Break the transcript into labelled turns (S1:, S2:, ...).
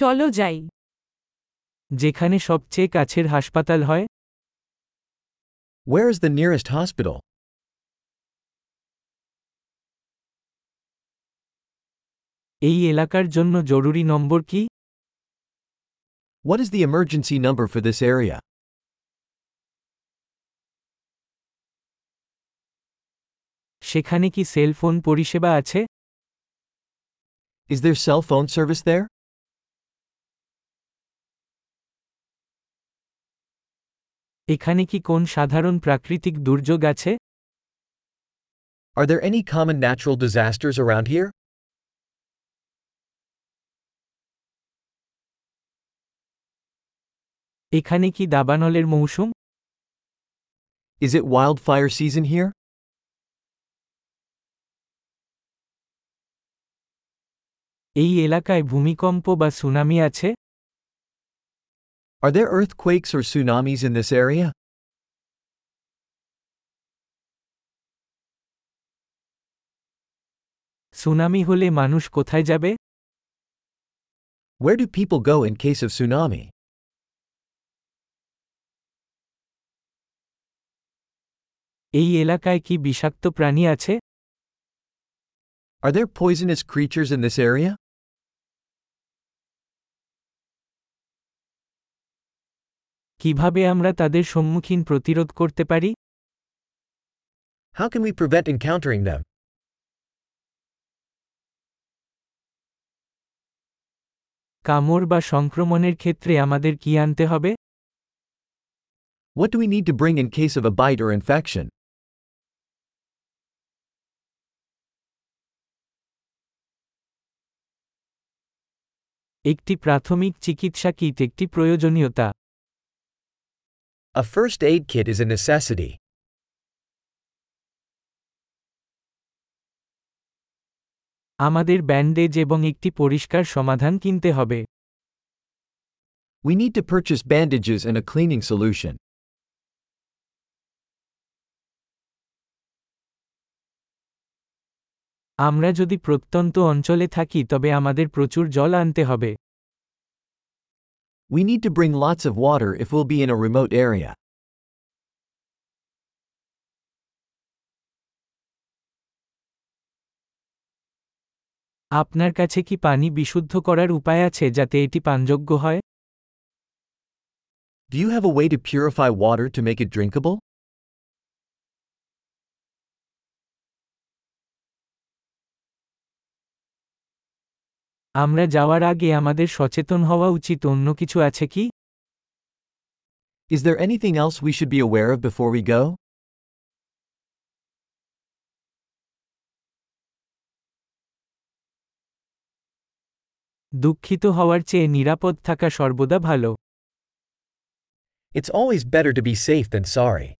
S1: চলো যাই
S2: যেখানে সবচেয়ে কাছের হাসপাতাল হয়
S3: Where is the nearest hospital?
S2: এই এলাকার জন্য জরুরি নম্বর কি
S3: What is the emergency number for this area?
S2: সেখানে কি সেল ফোন পরিষেবা আছে
S3: Is there cell phone service there?
S2: এখানে কি কোন সাধারণ প্রাকৃতিক দুর্যোগ আছে
S3: Are there any common natural disasters around here?
S2: এখানে কি দাবানলের মৌসুম
S3: Is it wildfire season here?
S2: এই এলাকায় ভূমিকম্প বা সুনামি আছে
S3: Are there earthquakes or tsunamis in this area?
S2: Tsunami হলে মানুষ কোথায় যাবে
S3: Where do people go in case of tsunami?
S2: এই এলাকায় কি বিষাক্ত প্রাণী আছে
S3: Are there poisonous creatures in this area?
S2: কীভাবে আমরা তাদের সম্মুখীন প্রতিরোধ করতে পারি?
S3: How can we prevent encountering them
S2: কামড় বা সংক্রমণের ক্ষেত্রে আমাদের কি আনতে হবে?
S3: What we need to bring in case of a bite or
S2: একটি প্রাথমিক চিকিৎসা কি একটি প্রয়োজনীয়তা।
S3: A first aid kit is a necessity.
S2: আমাদের ব্যান্ডেজ এবং একটি পরিষ্কার সমাধান কিনতে হবে। আমরা যদি প্রত্যন্ত অঞ্চলে থাকি তবে আমাদের প্রচুর জল আনতে হবে।
S3: We need to bring lots of water if we'll be in a remote area.
S2: আপনার কাছে কি পানি বিশুদ্ধ করার উপায় আছে যাতে এটি পানযোগ্য হয়
S3: Do you have a way to purify water to make it drinkable?
S2: আমরা যাওয়ার আগে আমাদের সচেতন হওয়া উচিত অন্য কিছু আছে কি
S3: Is there anything else we should be aware of before we go?
S2: দুঃখিত হওয়ার চেয়ে নিরাপদ থাকা সর্বদা ভালো
S3: It's always better to be safe than sorry.